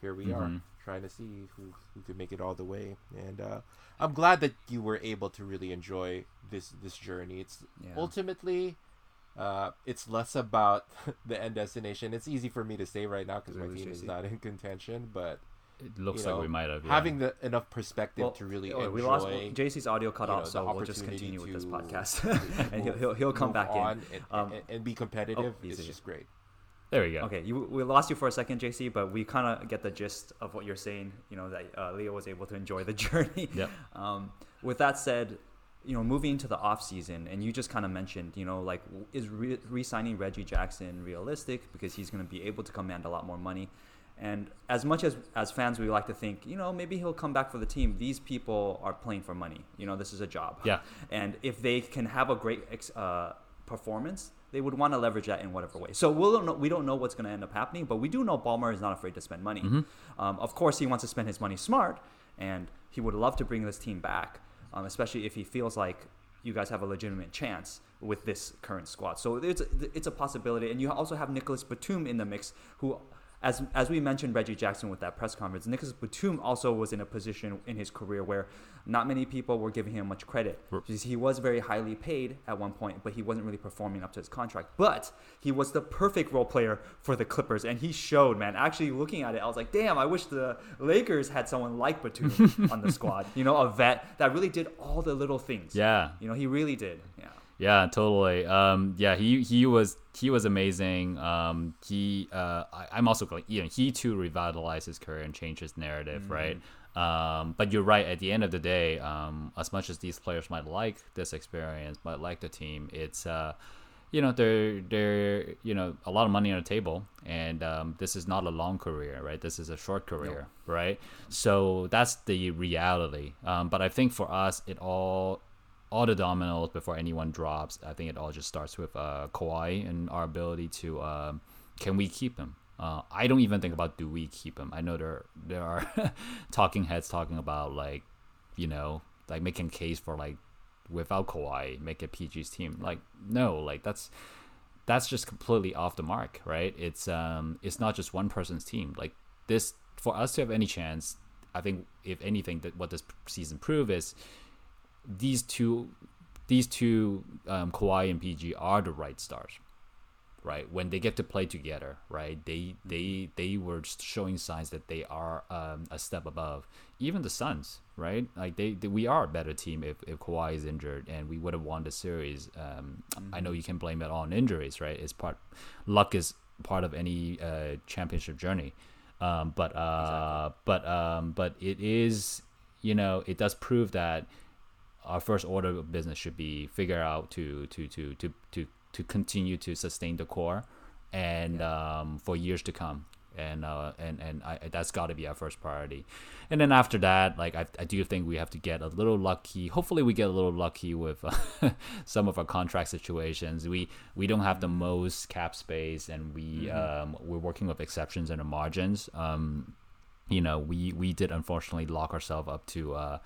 here we mm-hmm. are trying to see who, who could make it all the way. And uh, i'm glad that you were able to really enjoy this this journey. It's yeah. ultimately uh, it's less about the end destination. It's easy for me to say right now because my team is not in contention but it looks you know, like we might have yeah. having the enough perspective well, to really oh, enjoy. We lost JC's audio cut off, know, so we'll just continue with this podcast, and he'll, he'll, he'll come back in and, um, and, and, be competitive. Oh, it's just great. There we go. Okay, you, we lost you for a second, JC, but we kind of get the gist of what you're saying. You know that uh, Leo was able to enjoy the journey. Yeah. Um, with that said, you know, moving into the off season, and you just kind of mentioned, you know, like is re signing Reggie Jackson realistic because he's going to be able to command a lot more money. And as much as as fans, we like to think, you know, maybe he'll come back for the team. These people are playing for money. You know, this is a job. Yeah. And if they can have a great uh, performance, they would want to leverage that in whatever way. So we'll know, we don't know what's going to end up happening, but we do know Ballmer is not afraid to spend money. Mm-hmm. Um, of course, he wants to spend his money smart, and he would love to bring this team back, um, especially if he feels like you guys have a legitimate chance with this current squad. So it's it's a possibility, and you also have Nicholas Batum in the mix, who as as we mentioned Reggie Jackson with that press conference, Nicholas Batum also was in a position in his career where not many people were giving him much credit because he was very highly paid at one point, but he wasn't really performing up to his contract. But he was the perfect role player for the Clippers, and he showed, man. Actually, looking at it, I was like, damn, I wish the Lakers had someone like Batum on the squad. You know, a vet that really did all the little things. Yeah. You know, he really did. Yeah. Yeah, totally. Um, yeah, he he was he was amazing. Um, he uh, I, am also going. You know, he too revitalized his career and changed his narrative, mm-hmm. right? Um, but you're right. At the end of the day, um, as much as these players might like this experience, might like the team, it's uh, you know, they're they're you know a lot of money on the table, and um, this is not a long career, right? This is a short career, no. right? So that's the reality. Um, but I think for us, it all all the dominoes before anyone drops. I think it all just starts with uh, Kawhi and our ability to uh, can we keep him. Uh, I don't even think about do we keep him. I know there there are talking heads talking about like you know like making case for like without Kawhi make it PG's team. Like no, like that's that's just completely off the mark, right? It's um it's not just one person's team. Like this for us to have any chance, I think if anything that what this season prove is these two these two um, Kawhi and PG are the right stars, right? When they get to play together, right? They they they were showing signs that they are um, a step above even the Suns, right? Like they, they, we are a better team if if Kawhi is injured, and we would have won the series. Um, mm-hmm. I know you can blame it on injuries, right? It's part luck is part of any uh, championship journey. Um, but uh, exactly. but um, but it is you know it does prove that our first order of business should be figure out to to to to to to continue to sustain the core and yeah. um, for years to come and uh, and and I, that's got to be our first priority. And then after that, like I, I do think we have to get a little lucky. Hopefully, we get a little lucky with uh, some of our contract situations. We we don't have the most cap space, and we mm-hmm. um, we're working with exceptions and the margins. Um, you know, we we did unfortunately lock ourselves up to. Uh,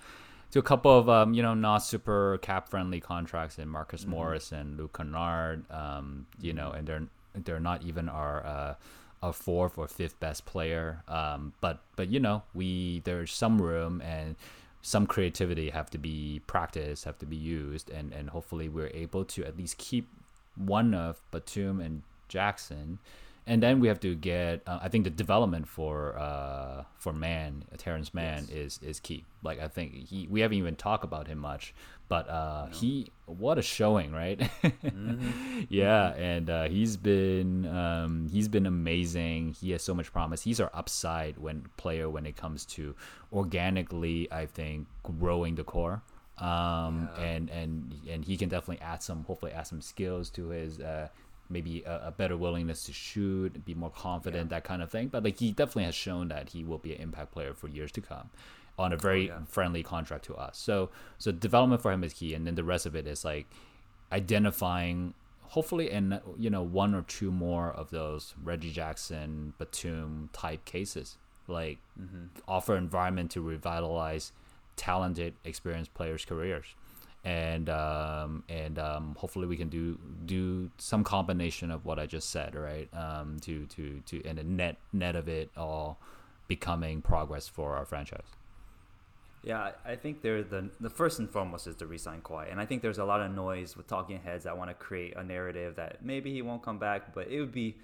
to a couple of um, you know not super cap friendly contracts in Marcus mm-hmm. Morris and Luke Kennard, um, you know, and they're they're not even our uh, a fourth or fifth best player. Um, but but you know we there's some room and some creativity have to be practiced, have to be used, and and hopefully we're able to at least keep one of Batum and Jackson and then we have to get. Uh, I think the development for uh, for Mann Terance Mann, yes. is is key. Like I think he, we haven't even talked about him much, but uh, no. he, what a showing, right? mm-hmm. Yeah, and uh, he's been um, he's been amazing. He has so much promise. He's our upside when player when it comes to organically, I think, growing the core. Um, yeah. and and and he can definitely add some, hopefully, add some skills to his uh, maybe a, a, better willingness to shoot, be more confident, yeah. that kind of thing. But like he definitely has shown that he will be an impact player for years to come on a very oh, yeah. friendly contract to us. So so development for him is key, and then the rest of it is like identifying. Hopefully, in you know one or two more of those Reggie Jackson, Batum type cases, like mm-hmm. offer environment to revitalize talented, experienced players' careers and um, and um, hopefully we can do do some combination of what I just said, right? Um, to to to and the net net of it all becoming progress for our franchise. Yeah, I think there the the first and foremost is to resign Kawhi, and I think there's a lot of noise with talking heads that want to create a narrative that maybe he won't come back, but it would be.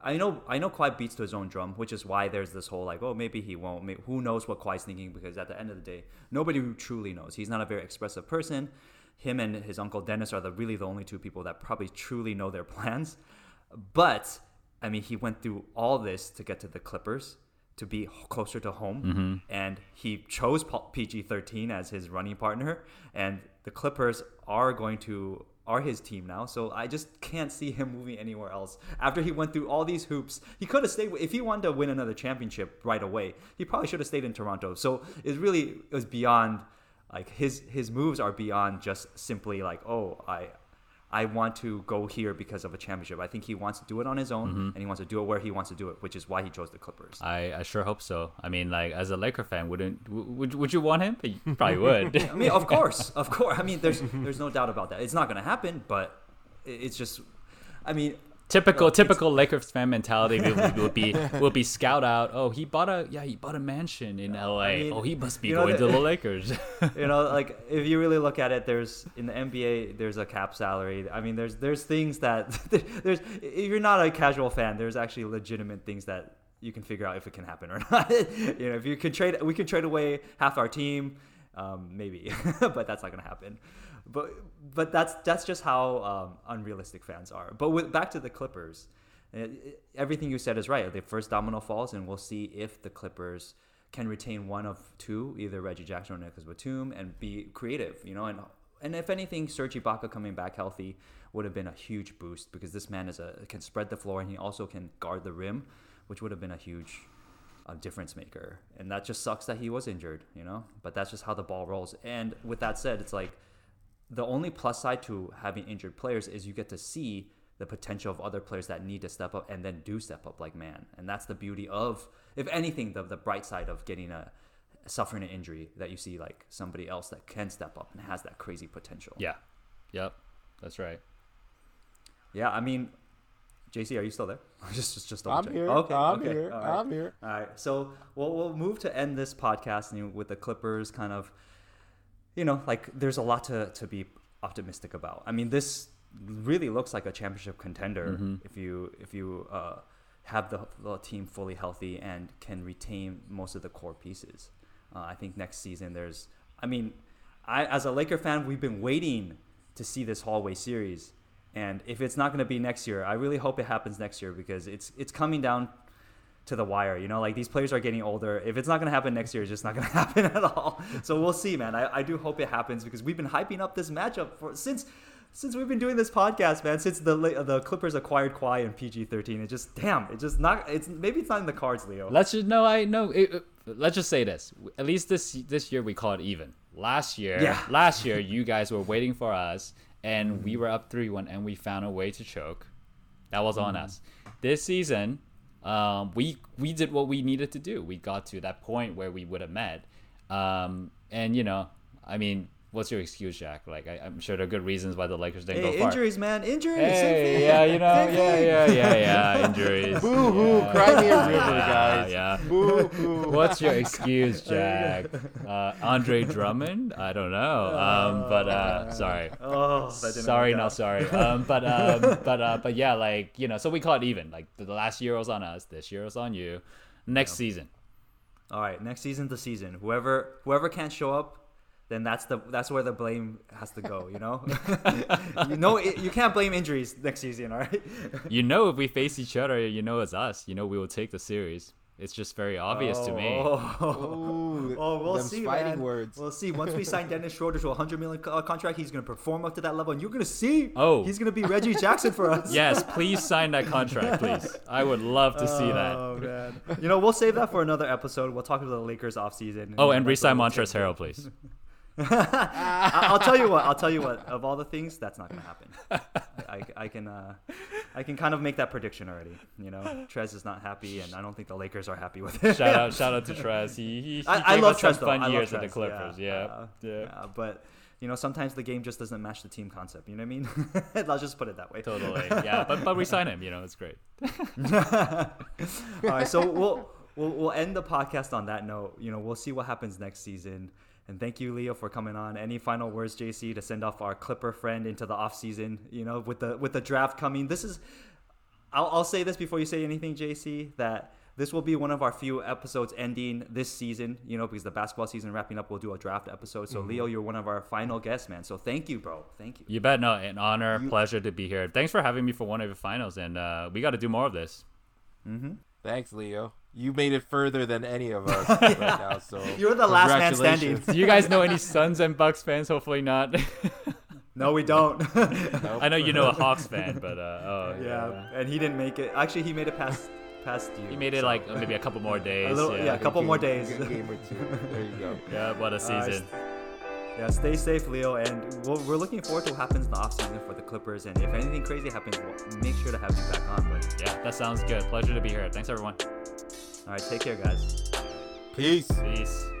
I know I know Kawhi beats to his own drum, which is why there's this whole like, oh, maybe he won't. Maybe, who knows what Kawhi's thinking? Because at the end of the day, nobody truly knows. He's not a very expressive person. Him and his uncle Dennis are the really the only two people that probably truly know their plans. But I mean, he went through all this to get to the Clippers to be closer to home, mm-hmm. and he chose PG thirteen as his running partner, and the Clippers are going to are his team now. So I just can't see him moving anywhere else. After he went through all these hoops, he could have stayed. If he wanted to win another championship right away, he probably should have stayed in Toronto. So it really it was beyond like his his moves are beyond just simply like oh I I want to go here because of a championship. I think he wants to do it on his own, mm-hmm. and he wants to do it where he wants to do it, which is why he chose the Clippers. I, I sure hope so. I mean, like as a Laker fan, wouldn't would would you want him? You probably would. I mean, of course, of course. I mean, there's there's no doubt about that. It's not going to happen, but it's just. I mean, typical typical Lakers fan mentality will, will, be will be scout out. Oh, he bought a yeah, he bought a mansion in L.A. I mean, oh, he must be going know, to the Lakers. you know, like if you really look at it, there's in the NBA, there's a cap salary. I mean, there's there's things that there's if you're not a casual fan, there's actually legitimate things that you can figure out if it can happen or not. you know, if you can trade, we can trade away half our team, um, maybe, but that's not gonna happen but but that's that's just how um, unrealistic fans are. But with, back to the Clippers, it, eh, it, everything you said is right. The first domino falls, and we'll see if the Clippers can retain one of two, either Reggie Jackson or Nicholas Batum, and be creative. You know, and and if anything, Serge Ibaka coming back healthy would have been a huge boost because this man is a can spread the floor and he also can guard the rim, which would have been a huge difference maker. And that just sucks that he was injured, you know. But that's just how the ball rolls. And with that said, it's like the only plus side to having injured players is you get to see the potential of other players that need to step up and then do step up like Mann. And that's the beauty of if anything the, the bright side of getting a suffering an injury that you see like somebody else that can step up and has that crazy potential. Yeah. Yep. That's right. Yeah i mean jc are you still there? Just just just i'm check. here. Okay i'm okay. here. Right. i'm here. All right. So we'll, we'll move to end this podcast with the clippers kind of you know, like there's a lot to, to be optimistic about. I mean, this really looks like a championship contender mm-hmm. if you if you uh, have the, the team fully healthy and can retain most of the core pieces. Uh, I think next season there's. I mean, I as a Laker fan, we've been waiting to see this hallway series, and if it's not going to be next year, I really hope it happens next year because it's it's coming down to the wire. You know, like these players are getting older. If it's not going to happen next year, it's just not going to happen at all. So we'll see, man. I, I do hope it happens because we've been hyping up this matchup for since since we've been doing this podcast, man, since the the Clippers acquired Kawhi and PG thirteen, it just damn, it just not. It's maybe it's not in the cards, Leo. Let's just no, I no. It, it- let's just say this. At least this this year we call it even. Last year, Yeah. last year you guys were waiting for us, and we were up three one, and we found a way to choke. That was on mm. us. This season, um, we we did what we needed to do. We got to that point where we would have met, um, and you know, I mean, what's your excuse, Jack? Like, I, I'm sure there are good reasons why the Lakers didn't Hey, go far. injuries, man, injuries. same Hey, thing. yeah, you know, yeah, yeah, yeah, yeah, injuries. Boo hoo, yeah. cry me a river, guys. Yeah. Boo hoo. What's your excuse, Jack? Uh, Andre Drummond? I don't know. Um, but uh, sorry, Oh, sorry, work not sorry. Um, but um, but uh, but yeah, like you know, so we call it even. Like the last year was on us. This year was on you. Next season, All right, next season's the season. Whoever whoever can't show up, then that's the that's where the blame has to go. You know, you know it, you can't blame injuries next season. All right. you know, if we face each other, you know it's us. You know we will take the series. It's just very obvious to me. Oh, Ooh, oh, we'll see, fighting man. words. We'll see. Once we sign Dennis Schroeder to a hundred million co- uh, contract, he's gonna perform up to that level, and you're gonna see. Oh. he's gonna be Reggie Jackson for us. Yes, please sign that contract, please. I would love to see that. Oh man. You know, we'll save that for another episode. We'll talk about the Lakers offseason. Oh, and That's what resign we'll Montrezl. Harrell, please. I'll tell you what. I'll tell you what. Of all the things, that's not gonna happen. I, I can uh, I can kind of make that prediction already. You know, Trez is not happy, and I don't think the Lakers are happy with it. Shout out, shout out to Trez. He, he, he I, I love us some Trez though. fun I love years at the Clippers. Yeah, Uh, yeah, yeah, but you know, sometimes the game just doesn't match the team concept. You know what I mean? Let's just put it that way. totally. Yeah, but but we sign him. You know, it's great. All right, so we'll, we'll we'll end the podcast on that note. You know, we'll see what happens next season. And thank you, Leo, for coming on. Any final words, JC, to send off our Clipper friend into the off season? You know, with the with the draft coming, this is. I'll, I'll say this before you say anything, JC, that this will be one of our few episodes ending this season. You know, because the basketball season wrapping up, we'll do a draft episode. So, Leo, you're one of our final guests, man. So, thank you, bro. Thank you. You bet. No, an honor, pleasure to be here. Thanks for having me for one of your finals, and uh, we got to do more of this. Mm-hmm. Thanks, Leo. You made it further than any of us right now. So You're the last man standing. congratulations. Do you guys know any Suns and Bucks fans? Hopefully not. No, we don't. Nope. I know you know a Hawks fan, but uh, oh yeah, and he didn't make it. Actually, he made it past past you. He made it so- like maybe a couple more days. little- yeah. yeah, a couple Game- more days. Game or two. There you go. Yeah, what a Uh, season. Yeah, stay safe, Leo, and we'll, we're looking forward to what happens in the offseason for the Clippers. And if anything crazy happens, we'll make sure to have you back on. But yeah, that sounds good. Pleasure to be here. Thanks, everyone. All right, take care, guys. Peace. Peace.